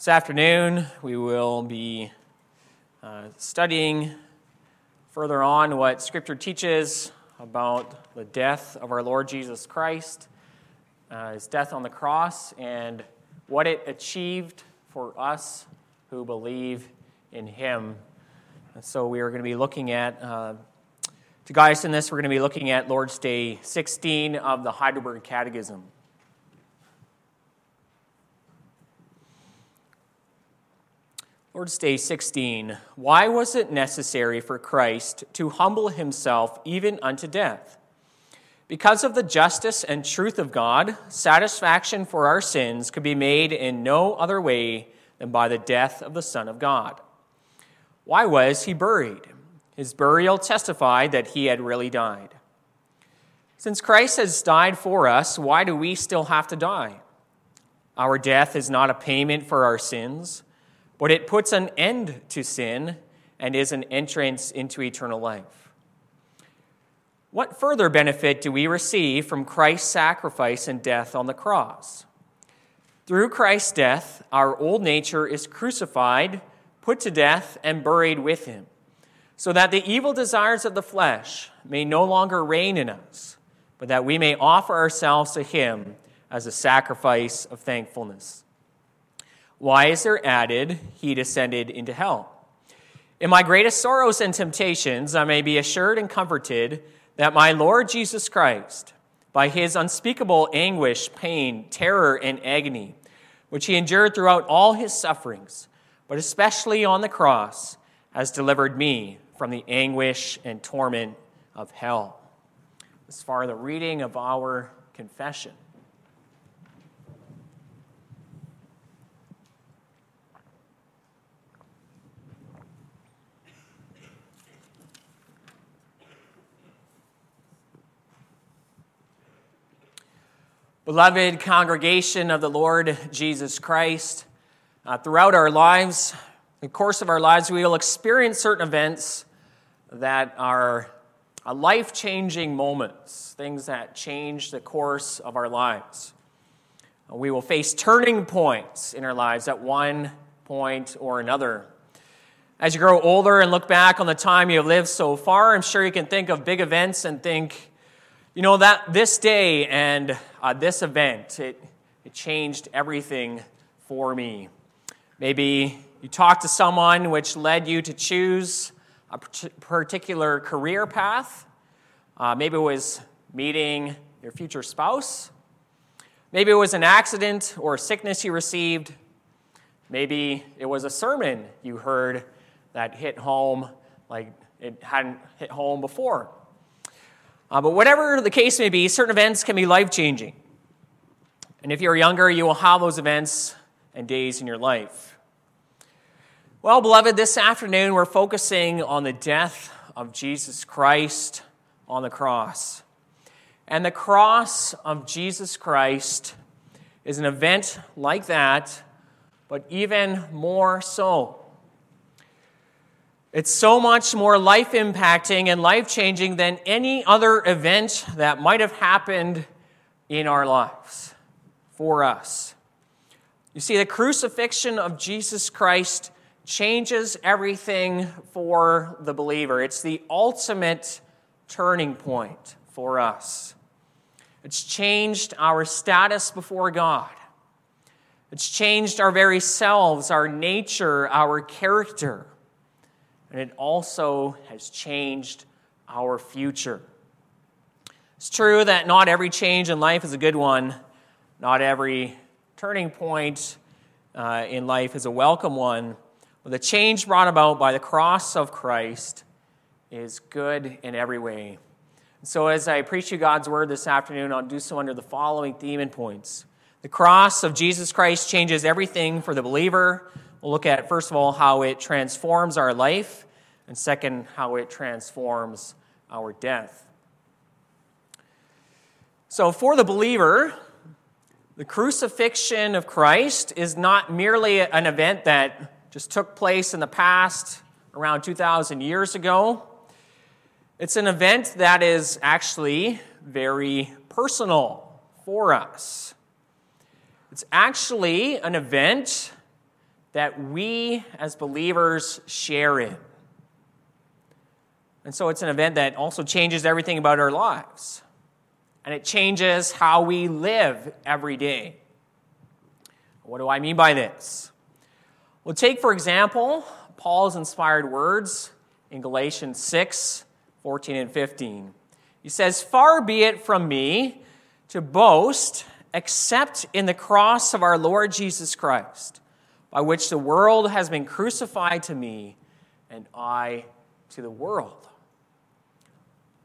This afternoon, we will be uh, studying further on what Scripture teaches about the death of our Lord Jesus Christ, uh, his death on the cross, and what it achieved for us who believe in him. And so, we are going to be looking at, uh, to guide us in this, we're going to be looking at Lord's Day 16 of the Heidelberg Catechism. Lord's Day 16. Why was it necessary for Christ to humble himself even unto death? Because of the justice and truth of God, satisfaction for our sins could be made in no other way than by the death of the Son of God. Why was he buried? His burial testified that he had really died. Since Christ has died for us, why do we still have to die? Our death is not a payment for our sins but it puts an end to sin and is an entrance into eternal life. What further benefit do we receive from Christ's sacrifice and death on the cross? Through Christ's death, our old nature is crucified, put to death, and buried with him, so that the evil desires of the flesh may no longer reign in us, but that we may offer ourselves to him as a sacrifice of thankfulness. Why is there added, He descended into hell? In my greatest sorrows and temptations, I may be assured and comforted that my Lord Jesus Christ, by his unspeakable anguish, pain, terror, and agony, which he endured throughout all his sufferings, but especially on the cross, has delivered me from the anguish and torment of hell. As far the reading of our confession. Beloved congregation of the Lord Jesus Christ, uh, throughout our lives, the course of our lives, we will experience certain events that are uh, life changing moments, things that change the course of our lives. Uh, we will face turning points in our lives at one point or another. As you grow older and look back on the time you have lived so far, I'm sure you can think of big events and think, you know, that this day and uh, this event, it, it changed everything for me. Maybe you talked to someone which led you to choose a particular career path. Uh, maybe it was meeting your future spouse. Maybe it was an accident or a sickness you received. Maybe it was a sermon you heard that hit home like it hadn't hit home before. Uh, but whatever the case may be, certain events can be life changing. And if you're younger, you will have those events and days in your life. Well, beloved, this afternoon we're focusing on the death of Jesus Christ on the cross. And the cross of Jesus Christ is an event like that, but even more so. It's so much more life impacting and life changing than any other event that might have happened in our lives for us. You see, the crucifixion of Jesus Christ changes everything for the believer. It's the ultimate turning point for us. It's changed our status before God. It's changed our very selves, our nature, our character and it also has changed our future. It's true that not every change in life is a good one, not every turning point uh, in life is a welcome one, but the change brought about by the cross of Christ is good in every way. So, as I preach you God's word this afternoon, I'll do so under the following theme and points. The cross of Jesus Christ changes everything for the believer We'll look at, first of all, how it transforms our life, and second, how it transforms our death. So, for the believer, the crucifixion of Christ is not merely an event that just took place in the past around 2,000 years ago. It's an event that is actually very personal for us. It's actually an event that we as believers share in. And so it's an event that also changes everything about our lives. And it changes how we live every day. What do I mean by this? Well, take, for example, Paul's inspired words in Galatians 6 14 and 15. He says, Far be it from me to boast except in the cross of our Lord Jesus Christ, by which the world has been crucified to me and I to the world.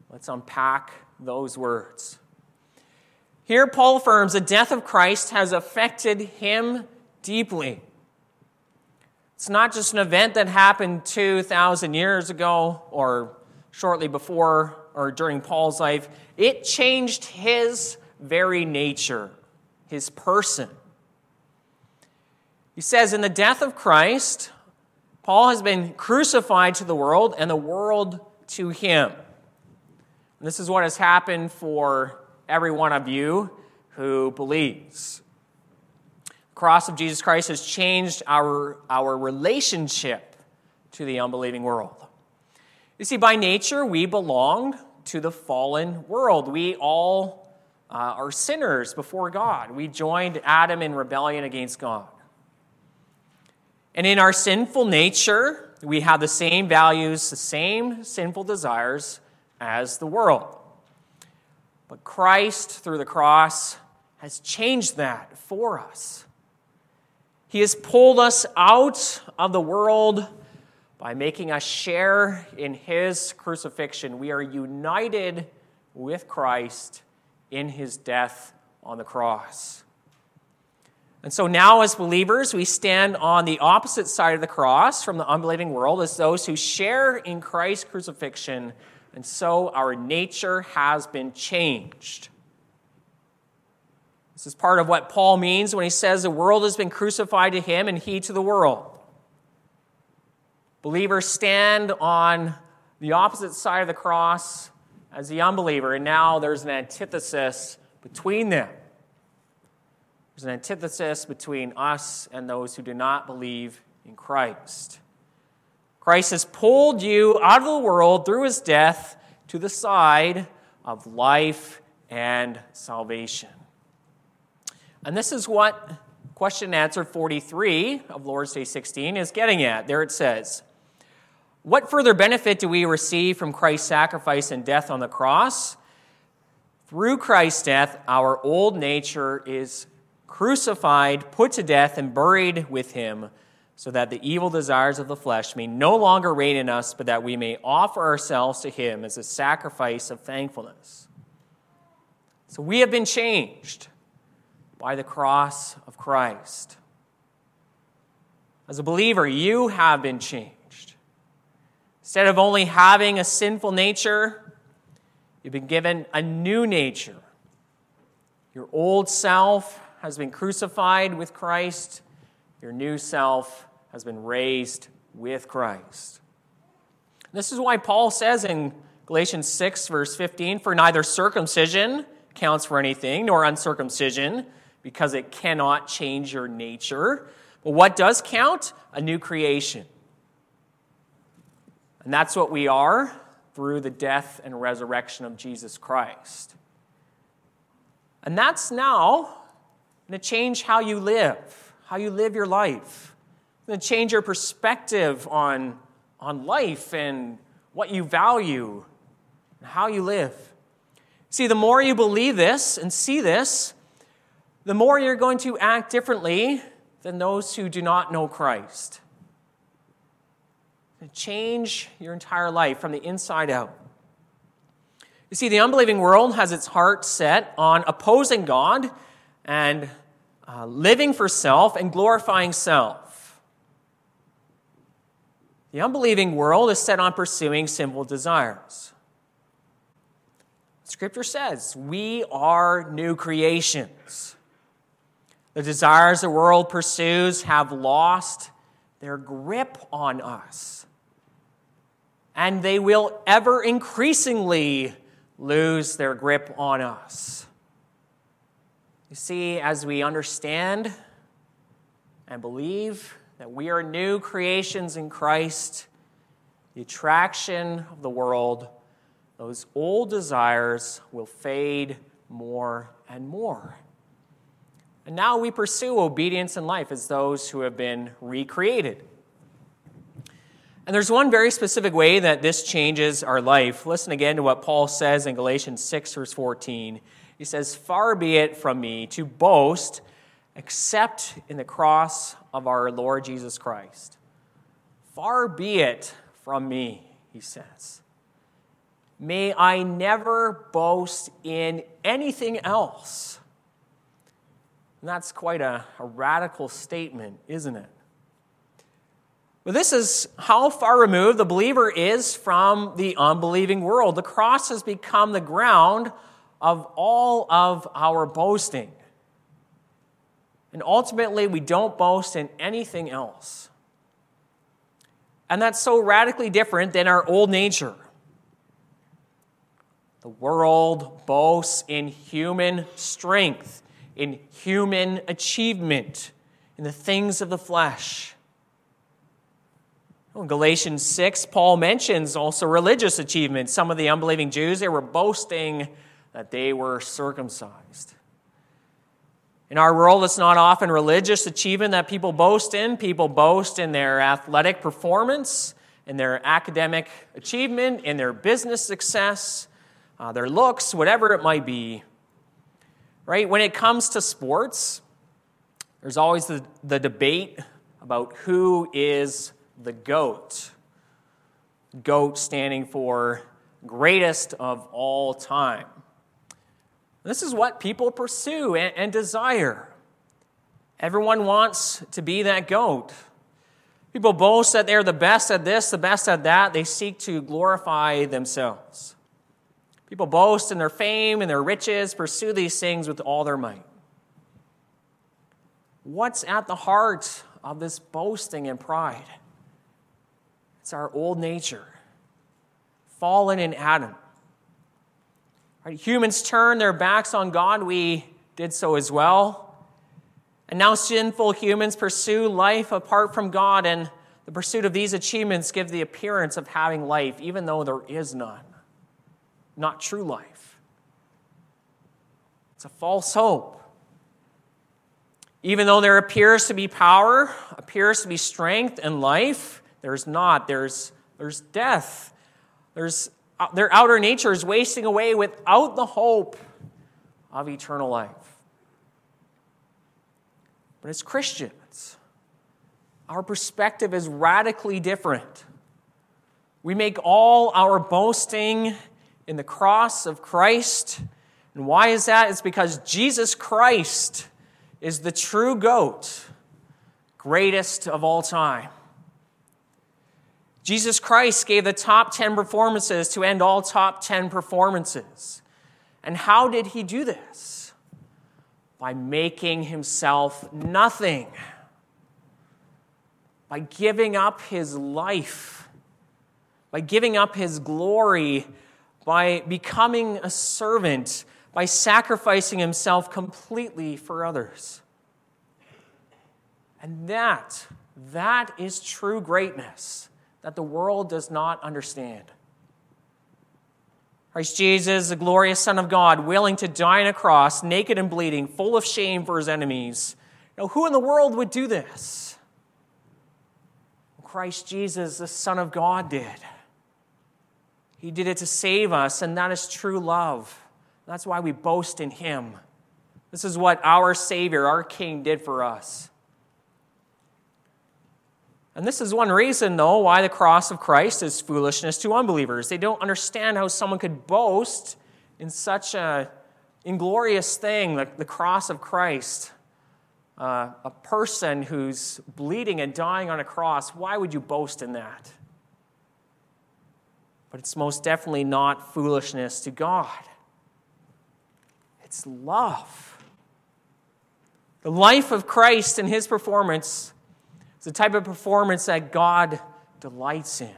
Let's unpack those words. Here, Paul affirms the death of Christ has affected him deeply. It's not just an event that happened 2,000 years ago or shortly before or during Paul's life. It changed his very nature, his person. He says, In the death of Christ, Paul has been crucified to the world and the world to him. And this is what has happened for every one of you who believes. The cross of Jesus Christ has changed our, our relationship to the unbelieving world. You see, by nature, we belong to the fallen world. We all uh, are sinners before God. We joined Adam in rebellion against God. And in our sinful nature, we have the same values, the same sinful desires as the world. But Christ, through the cross, has changed that for us. He has pulled us out of the world by making us share in his crucifixion. We are united with Christ in his death on the cross. And so now, as believers, we stand on the opposite side of the cross from the unbelieving world as those who share in Christ's crucifixion and so our nature has been changed. This is part of what Paul means when he says the world has been crucified to him and he to the world. Believers stand on the opposite side of the cross as the unbeliever, and now there's an antithesis between them. There's an antithesis between us and those who do not believe in Christ. Christ has pulled you out of the world through his death to the side of life and salvation. And this is what question and answer 43 of Lord's Day 16 is getting at. There it says, What further benefit do we receive from Christ's sacrifice and death on the cross? Through Christ's death, our old nature is crucified, put to death, and buried with him so that the evil desires of the flesh may no longer reign in us, but that we may offer ourselves to Him as a sacrifice of thankfulness. So we have been changed by the cross of Christ. As a believer, you have been changed. Instead of only having a sinful nature, you've been given a new nature. Your old self has been crucified with Christ your new self has been raised with Christ. This is why Paul says in Galatians 6, verse 15, For neither circumcision counts for anything, nor uncircumcision, because it cannot change your nature. But what does count? A new creation. And that's what we are through the death and resurrection of Jesus Christ. And that's now going to change how you live how you live your life. It's going to change your perspective on, on life and what you value and how you live. See, the more you believe this and see this, the more you're going to act differently than those who do not know Christ. Change your entire life from the inside out. You see, the unbelieving world has its heart set on opposing God and uh, living for self and glorifying self. The unbelieving world is set on pursuing sinful desires. Scripture says we are new creations. The desires the world pursues have lost their grip on us. And they will ever increasingly lose their grip on us. You see, as we understand and believe that we are new creations in Christ, the attraction of the world, those old desires will fade more and more. And now we pursue obedience in life as those who have been recreated. And there's one very specific way that this changes our life. Listen again to what Paul says in Galatians 6, verse 14. He says, Far be it from me to boast except in the cross of our Lord Jesus Christ. Far be it from me, he says. May I never boast in anything else. And that's quite a, a radical statement, isn't it? But this is how far removed the believer is from the unbelieving world. The cross has become the ground of all of our boasting. And ultimately, we don't boast in anything else. And that's so radically different than our old nature. The world boasts in human strength, in human achievement, in the things of the flesh. In Galatians 6, Paul mentions also religious achievements. Some of the unbelieving Jews, they were boasting that they were circumcised. In our world, it's not often religious achievement that people boast in. People boast in their athletic performance, in their academic achievement, in their business success, uh, their looks, whatever it might be. Right? When it comes to sports, there's always the, the debate about who is the GOAT. GOAT standing for greatest of all time. This is what people pursue and, and desire. Everyone wants to be that goat. People boast that they're the best at this, the best at that. They seek to glorify themselves. People boast in their fame and their riches, pursue these things with all their might. What's at the heart of this boasting and pride? It's our old nature, fallen in Adam. Right? Humans turn their backs on God. We did so as well. And now sinful humans pursue life apart from God, and the pursuit of these achievements give the appearance of having life, even though there is none. Not true life. It's a false hope. Even though there appears to be power, appears to be strength and life, there's not. There's, there's death. There's uh, their outer nature is wasting away without the hope of eternal life. But as Christians, our perspective is radically different. We make all our boasting in the cross of Christ. And why is that? It's because Jesus Christ is the true goat, greatest of all time. Jesus Christ gave the top 10 performances to end all top 10 performances. And how did he do this? By making himself nothing, by giving up his life, by giving up his glory, by becoming a servant, by sacrificing himself completely for others. And that, that is true greatness that the world does not understand. Christ Jesus, the glorious Son of God, willing to die on a cross, naked and bleeding, full of shame for his enemies. Now, who in the world would do this? Christ Jesus, the Son of God, did. He did it to save us, and that is true love. That's why we boast in him. This is what our Savior, our King, did for us. And this is one reason, though, why the cross of Christ is foolishness to unbelievers. They don't understand how someone could boast in such an inglorious thing, like the cross of Christ. Uh, a person who's bleeding and dying on a cross, why would you boast in that? But it's most definitely not foolishness to God, it's love. The life of Christ and his performance it's the type of performance that God delights in.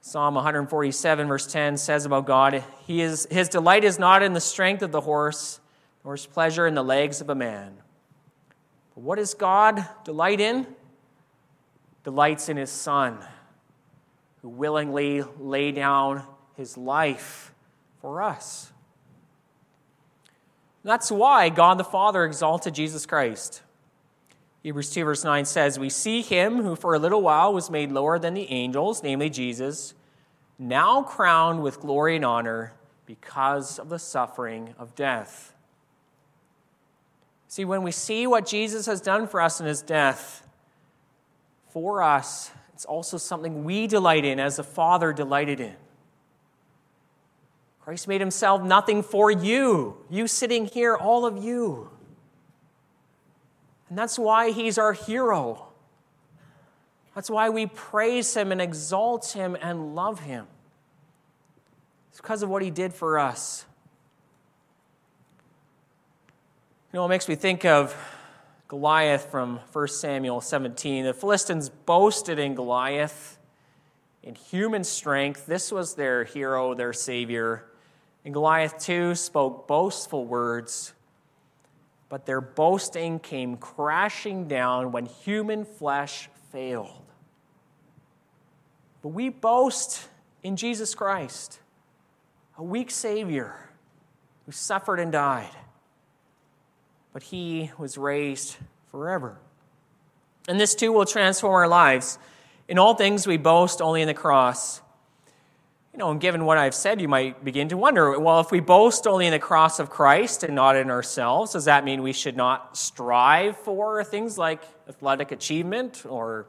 Psalm 147, verse 10 says about God, he is, His delight is not in the strength of the horse, nor his pleasure in the legs of a man. But What does God delight in? Delights in his Son, who willingly lay down his life for us. That's why God the Father exalted Jesus Christ. Hebrews 2, verse 9 says, We see him who for a little while was made lower than the angels, namely Jesus, now crowned with glory and honor because of the suffering of death. See, when we see what Jesus has done for us in his death, for us, it's also something we delight in as the Father delighted in. Christ made himself nothing for you, you sitting here, all of you. And that's why he's our hero. That's why we praise him and exalt him and love him. It's because of what he did for us. You know, it makes me think of Goliath from 1 Samuel 17. The Philistines boasted in Goliath in human strength. This was their hero, their savior. And Goliath, too, spoke boastful words but their boasting came crashing down when human flesh failed. But we boast in Jesus Christ, a weak Savior who suffered and died, but He was raised forever. And this too will transform our lives. In all things, we boast only in the cross know, and given what I've said, you might begin to wonder well, if we boast only in the cross of Christ and not in ourselves, does that mean we should not strive for things like athletic achievement or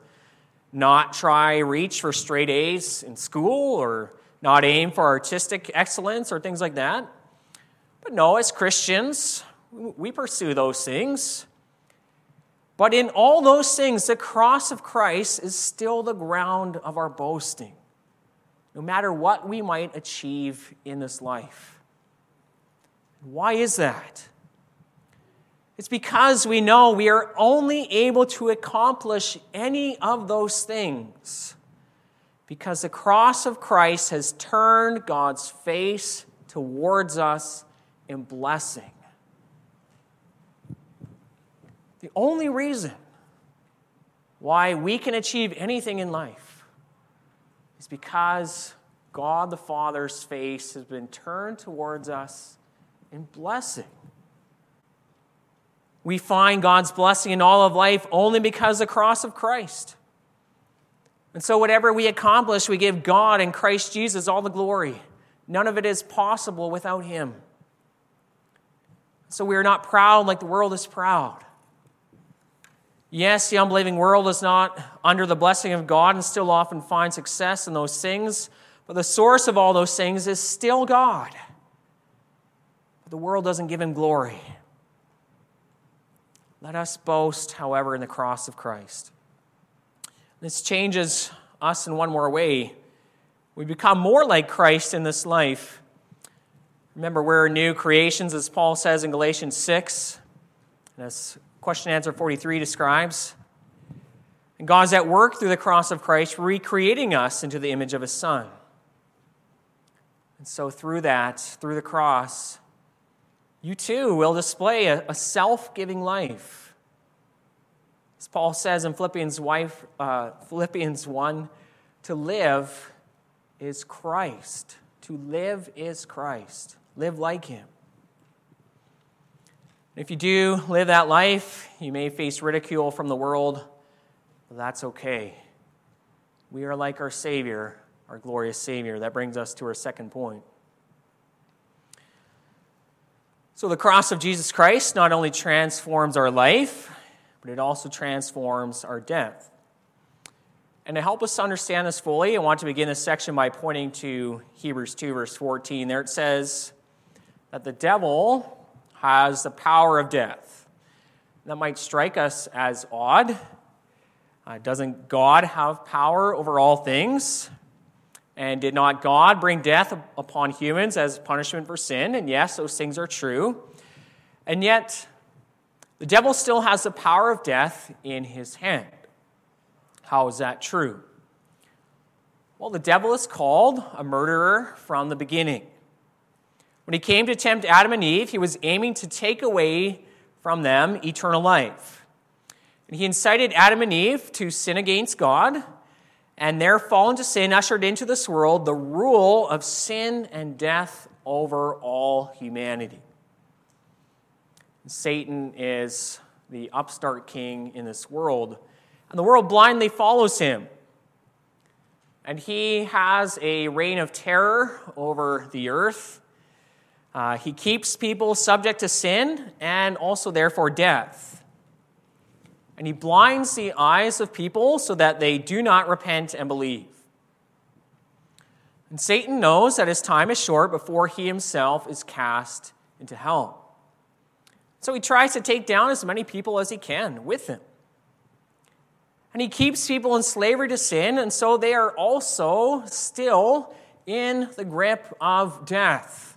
not try reach for straight A's in school or not aim for artistic excellence or things like that? But no, as Christians, we pursue those things. But in all those things, the cross of Christ is still the ground of our boasting no matter what we might achieve in this life. Why is that? It's because we know we are only able to accomplish any of those things because the cross of Christ has turned God's face towards us in blessing. The only reason why we can achieve anything in life because God the Father's face has been turned towards us in blessing. We find God's blessing in all of life only because the cross of Christ. And so, whatever we accomplish, we give God and Christ Jesus all the glory. None of it is possible without Him. So, we are not proud like the world is proud. Yes, the unbelieving world is not under the blessing of God and still often finds success in those things, but the source of all those things is still God. But the world doesn't give him glory. Let us boast, however, in the cross of Christ. This changes us in one more way. We become more like Christ in this life. Remember, we're new creations, as Paul says in Galatians 6. And As Question answer 43 describes. And God's at work through the cross of Christ, recreating us into the image of his Son. And so, through that, through the cross, you too will display a, a self giving life. As Paul says in Philippians, wife, uh, Philippians 1, to live is Christ. To live is Christ. Live like him. If you do live that life, you may face ridicule from the world, but that's okay. We are like our Savior, our glorious Savior. That brings us to our second point. So, the cross of Jesus Christ not only transforms our life, but it also transforms our death. And to help us understand this fully, I want to begin this section by pointing to Hebrews 2, verse 14. There it says that the devil has the power of death. That might strike us as odd. Uh, doesn't God have power over all things? And did not God bring death upon humans as punishment for sin? And yes, those things are true. And yet, the devil still has the power of death in his hand. How is that true? Well, the devil is called a murderer from the beginning. When he came to tempt Adam and Eve, he was aiming to take away from them eternal life. And he incited Adam and Eve to sin against God, and their fall into sin ushered into this world the rule of sin and death over all humanity. Satan is the upstart king in this world, and the world blindly follows him. And he has a reign of terror over the earth. Uh, he keeps people subject to sin and also, therefore, death. And he blinds the eyes of people so that they do not repent and believe. And Satan knows that his time is short before he himself is cast into hell. So he tries to take down as many people as he can with him. And he keeps people in slavery to sin, and so they are also still in the grip of death.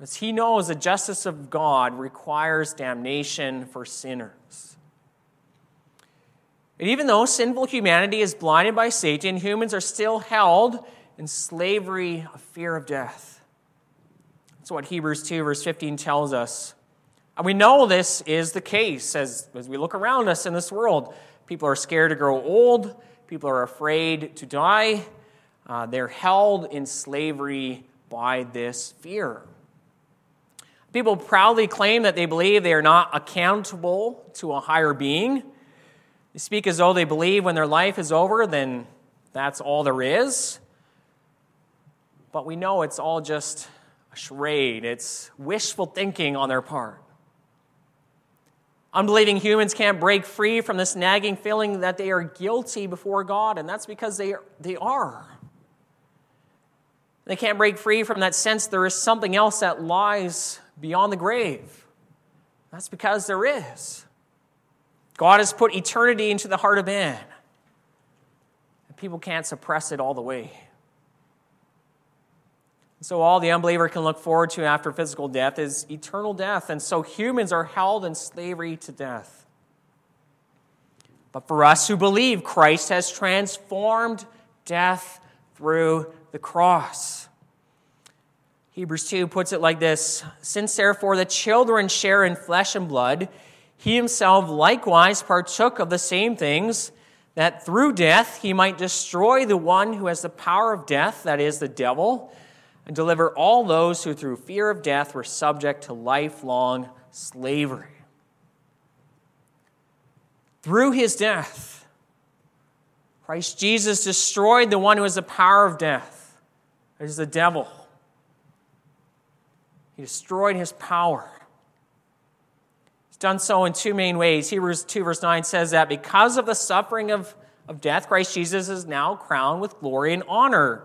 As he knows the justice of God requires damnation for sinners. And even though sinful humanity is blinded by Satan, humans are still held in slavery of fear of death. That's what Hebrews 2, verse 15 tells us. And we know this is the case as, as we look around us in this world. People are scared to grow old, people are afraid to die. Uh, they're held in slavery by this fear. People proudly claim that they believe they are not accountable to a higher being. They speak as though they believe when their life is over, then that's all there is. But we know it's all just a charade, it's wishful thinking on their part. Unbelieving humans can't break free from this nagging feeling that they are guilty before God, and that's because they are. They, are. they can't break free from that sense there is something else that lies beyond the grave. That's because there is. God has put eternity into the heart of man, and people can't suppress it all the way. So, all the unbeliever can look forward to after physical death is eternal death. And so, humans are held in slavery to death. But for us who believe, Christ has transformed death through the cross. Hebrews 2 puts it like this Since therefore the children share in flesh and blood, he himself likewise partook of the same things, that through death he might destroy the one who has the power of death, that is, the devil and deliver all those who through fear of death were subject to lifelong slavery. Through his death, Christ Jesus destroyed the one who has the power of death, that is the devil. He destroyed his power. He's done so in two main ways. Hebrews 2, verse 9 says that because of the suffering of, of death, Christ Jesus is now crowned with glory and honor.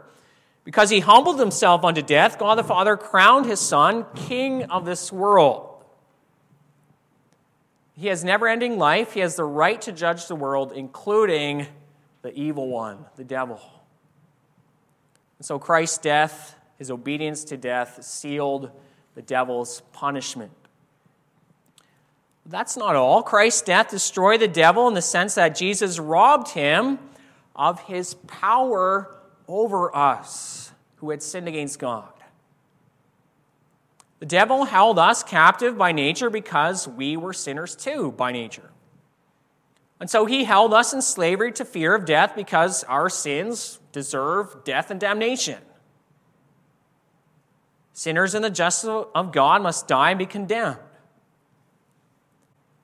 Because he humbled himself unto death, God the Father crowned his Son king of this world. He has never ending life. He has the right to judge the world, including the evil one, the devil. And so Christ's death, his obedience to death, sealed the devil's punishment. That's not all. Christ's death destroyed the devil in the sense that Jesus robbed him of his power over us who had sinned against God. The devil held us captive by nature because we were sinners too by nature. And so he held us in slavery to fear of death because our sins deserve death and damnation. Sinners in the justice of God must die and be condemned.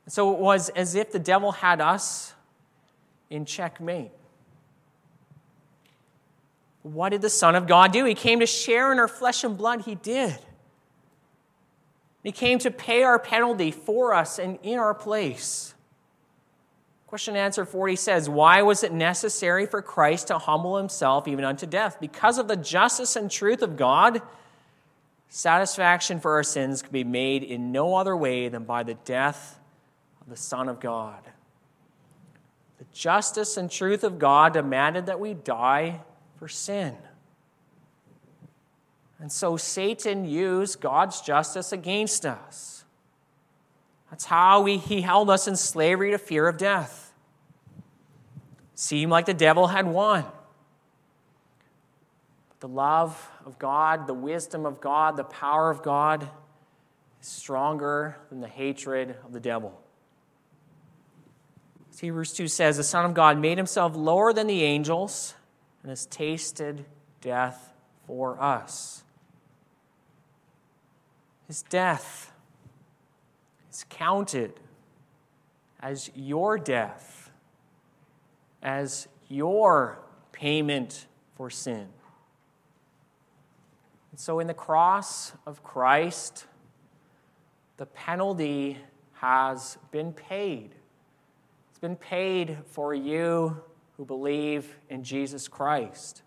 And so it was as if the devil had us in checkmate. What did the Son of God do? He came to share in our flesh and blood. He did. He came to pay our penalty for us and in our place. Question and answer 40 says, Why was it necessary for Christ to humble himself even unto death? Because of the justice and truth of God, satisfaction for our sins could be made in no other way than by the death of the Son of God. The justice and truth of God demanded that we die for sin. And so Satan used God's justice against us. That's how we, he held us in slavery to fear of death. Seemed like the devil had won. But the love of God, the wisdom of God, the power of God is stronger than the hatred of the devil. Hebrews 2 says, The Son of God made himself lower than the angels and has tasted death for us. His death is counted as your death, as your payment for sin. So, in the cross of Christ, the penalty has been paid. It's been paid for you who believe in Jesus Christ.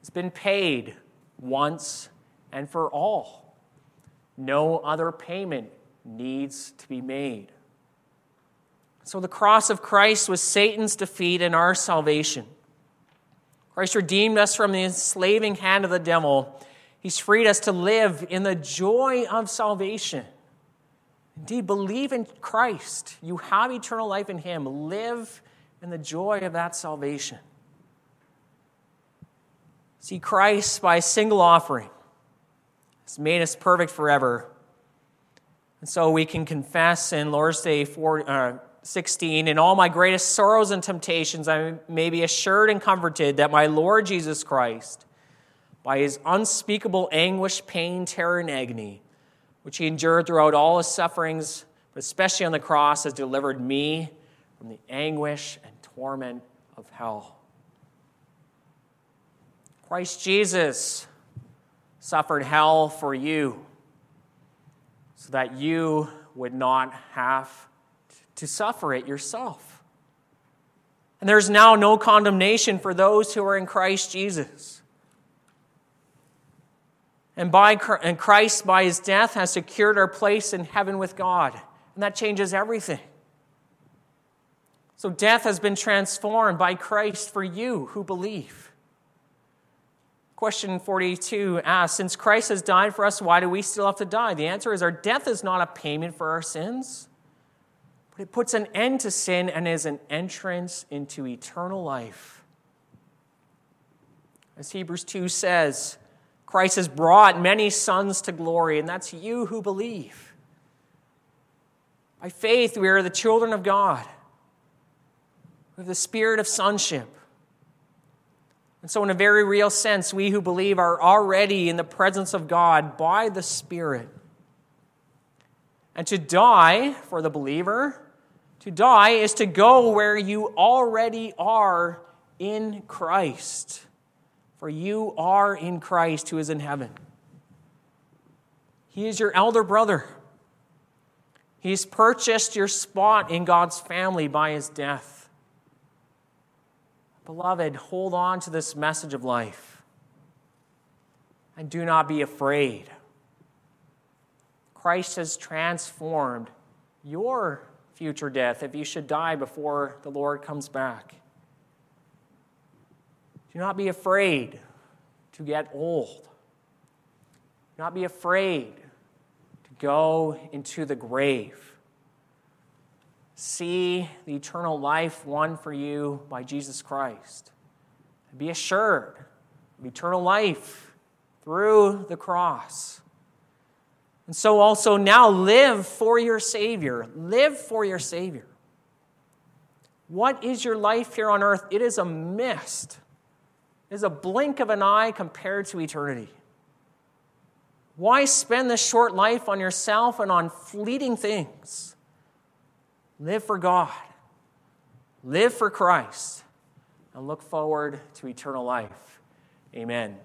It's been paid once and for all. No other payment needs to be made. So, the cross of Christ was Satan's defeat and our salvation. Christ redeemed us from the enslaving hand of the devil. He's freed us to live in the joy of salvation. Indeed, believe in Christ. You have eternal life in Him. Live in the joy of that salvation. See, Christ, by a single offering, has made us perfect forever. And so we can confess in Lord's Day 4, uh, 16, In all my greatest sorrows and temptations, I may be assured and comforted that my Lord Jesus Christ, by his unspeakable anguish, pain, terror, and agony, which he endured throughout all his sufferings, but especially on the cross, has delivered me from the anguish and torment of hell. Christ Jesus suffered hell for you so that you would not have to suffer it yourself. And there's now no condemnation for those who are in Christ Jesus. And, by, and Christ, by his death, has secured our place in heaven with God. And that changes everything. So death has been transformed by Christ for you who believe. Question 42 asks Since Christ has died for us, why do we still have to die? The answer is our death is not a payment for our sins. It puts an end to sin and is an entrance into eternal life. As Hebrews 2 says, Christ has brought many sons to glory, and that's you who believe. By faith, we are the children of God. We have the spirit of sonship. And so, in a very real sense, we who believe are already in the presence of God by the Spirit. And to die for the believer to die is to go where you already are in Christ. For you are in Christ who is in heaven. He is your elder brother. He's purchased your spot in God's family by his death. Beloved, hold on to this message of life and do not be afraid. Christ has transformed your future death if you should die before the Lord comes back. Do not be afraid to get old. Do not be afraid to go into the grave. See the eternal life won for you by Jesus Christ. Be assured of eternal life through the cross. And so also now live for your Savior. Live for your Savior. What is your life here on earth? It is a mist, it is a blink of an eye compared to eternity. Why spend this short life on yourself and on fleeting things? Live for God, live for Christ, and look forward to eternal life. Amen.